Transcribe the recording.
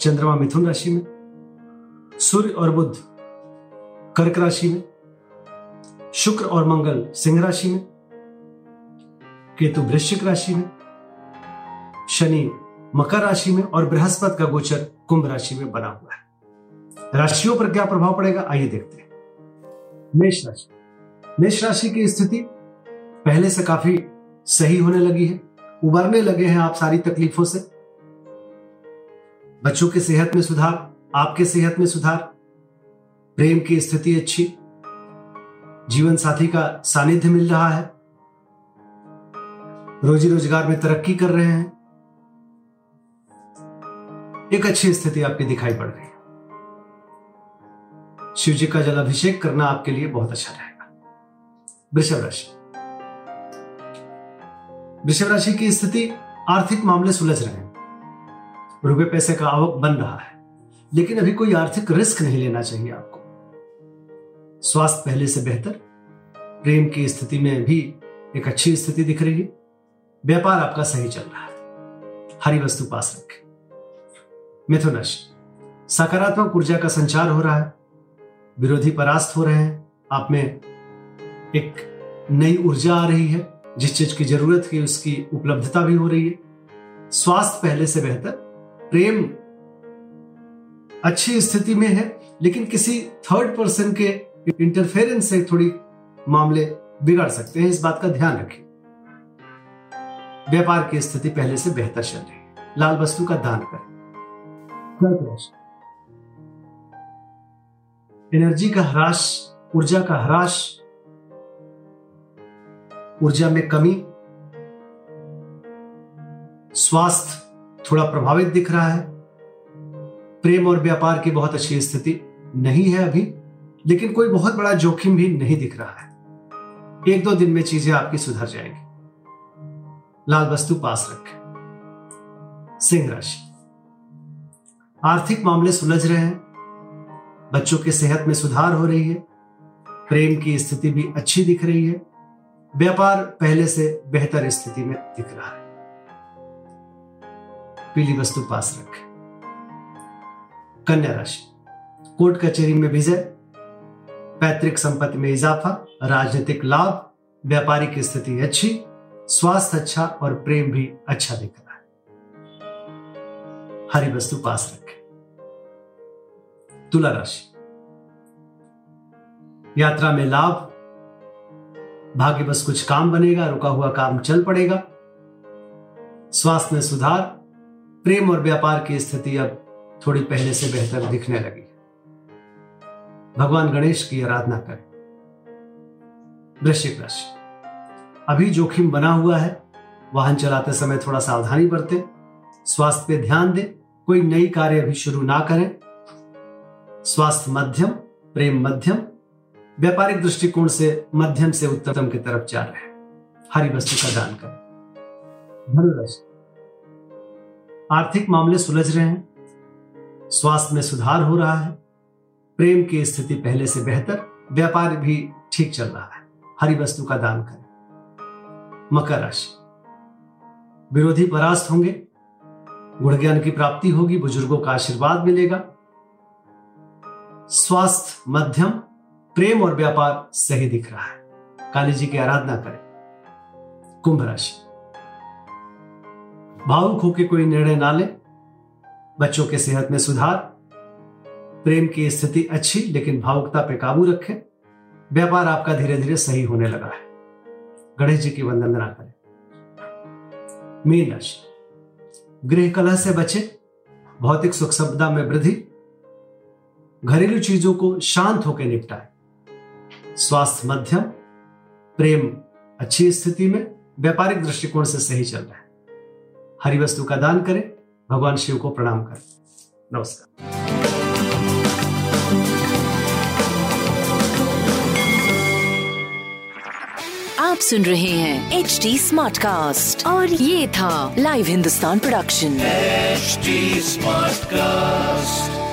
चंद्रमा मिथुन राशि में, सूर्य और बुध कर्क राशि में, शुक्र और मंगल सिंह राशि में, केतु वृश्चिक राशि में, शनि मकर राशि में और बृहस्पति का गोचर कुंभ राशि में बना हुआ है। राशियों पर क्या प्रभाव पड़ेगा? आइए देखते हैं। मेष राशि। मेष राशि की स्थिति पहले से काफ़ी सही होने लगी है। उबरने लगे हैं आप सारी तकलीफों से। बच्चों की सेहत में सुधार, आपके सेहत में सुधार। प्रेम की स्थिति अच्छी। जीवन साथी का सानिध्य मिल रहा है। रोजी रोज़गार में तरक्की कर रहे हैं। एक अच्छी स्थिति आपकी दिखाई पड़ रही है। शिव जी का जल अभिषेक करना आपके लिए बहुत अच्छा रहेगा। वृषभ राशि। वृषभ राशि की स्थिति आर्थिक मामले सुलझ रहे हैं। रुपए पैसे का आवक बन रहा है। लेकिन अभी कोई आर्थिक रिस्क नहीं लेना चाहिए आपको। स्वास्थ्य पहले से बेहतर, प्रेम की स्थिति में भी एक अच्छी स्थिति दिख रही है। व्यापार आपका सही चल रहा है। हरी वस्तु पास रखें। मिथुन राशि सकारात्मक ऊर्जा का संचार हो रहा है। विरोधी परास्त हो रहे हैं। आप में एक नई ऊर्जा आ रही है। जिस चीज़ की ज़रूरत है, उसकी उपलब्धता भी हो रही है। स्वास्थ्य पहले से बेहतर प्रेम अच्छी स्थिति में है, लेकिन किसी थर्ड पर्सन के इंटरफेरेंस से थोड़ी मामले बिगड़ सकते हैं, इस बात का ध्यान रखें। व्यापार की स्थिति पहले से बेहतर चल रही है। लाल वस्तु का दान करें। कर्क राशि एनर्जी का ह्रास, ऊर्जा का ह्रास, ऊर्जा में कमी, स्वास्थ्य थोड़ा प्रभावित दिख रहा है। प्रेम और व्यापार की बहुत अच्छी स्थिति नहीं है अभी, लेकिन कोई बहुत बड़ा जोखिम भी नहीं दिख रहा है। एक दो दिन में चीज़ें आपकी सुधर जाएँगी। लाल वस्तु पास रखें। सिंह राशि। आर्थिक मामले सुलझ रहे हैं। बच्चों की सेहत में सुधार हो रही है। प्रेम की स्थिति भी अच्छी दिख रही है। व्यापार पहले से बेहतर स्थिति में दिख रहा है। पीली वस्तु पास रखें। कन्या राशि। कोर्ट कचहरी में विजय, पैतृक संपत्ति में इजाफा, राजनीतिक लाभ, व्यापारिक स्थिति अच्छी, स्वास्थ्य अच्छा और प्रेम भी अच्छा दिख रहा है। हरी वस्तु पास रखें। तुला राशि। यात्रा में लाभ। भाग्य बस कुछ काम बनेगा, रुका हुआ काम चल पड़ेगा। स्वास्थ्य में सुधार प्रेम और व्यापार की स्थिति अब थोड़ी पहले से बेहतर दिखने लगी। भगवान गणेश की आराधना करें। वृश्चिक राशि। अभी जोखिम बना हुआ है। वाहन चलाते समय थोड़ा सावधानी बरतें। स्वास्थ्य पे ध्यान दें। कोई नई कार्य अभी शुरू ना करें। स्वास्थ्य मध्यम, प्रेम मध्यम। व्यापारिक दृष्टिकोण से मध्यम से उत्तम की तरफ़ जा रहे हैं। हरी वस्तु का दान करें। धनुराशि। आर्थिक मामले सुलझ रहे हैं, स्वास्थ्य में सुधार हो रहा है, प्रेम की स्थिति पहले से बेहतर, व्यापार भी ठीक चल रहा है। हरी वस्तु का दान करें। मकर राशि। विरोधी परास्त होंगे, गुण ज्ञान की प्राप्ति होगी, बुज़ुर्गों का आशीर्वाद मिलेगा। स्वास्थ्य, मध्यम, प्रेम और व्यापार सही दिख रहा है। काली जी की आराधना करें। कुंभ राशि। भावुक होकर कोई निर्णय ना ले। बच्चों के सेहत में सुधार। प्रेम की स्थिति अच्छी, लेकिन भावुकता पे काबू रखें। व्यापार आपका धीरे धीरे सही होने लगा है। गणेश जी की वंदना करें। मीन राशि गृह कलह से बचे। भौतिक सुख संपदा में वृद्धि। घरेलू चीज़ों को शांत होकर निपटाए। स्वास्थ्य मध्यम। प्रेम अच्छी स्थिति में। व्यापारिक दृष्टिकोण से सही चल रहा है। हरी वस्तु का दान करें भगवान शिव को प्रणाम करें। नमस्कार। आप सुन रहे हैं एच डी स्मार्ट कास्ट और ये था live Hindustan production H smart Smartcast.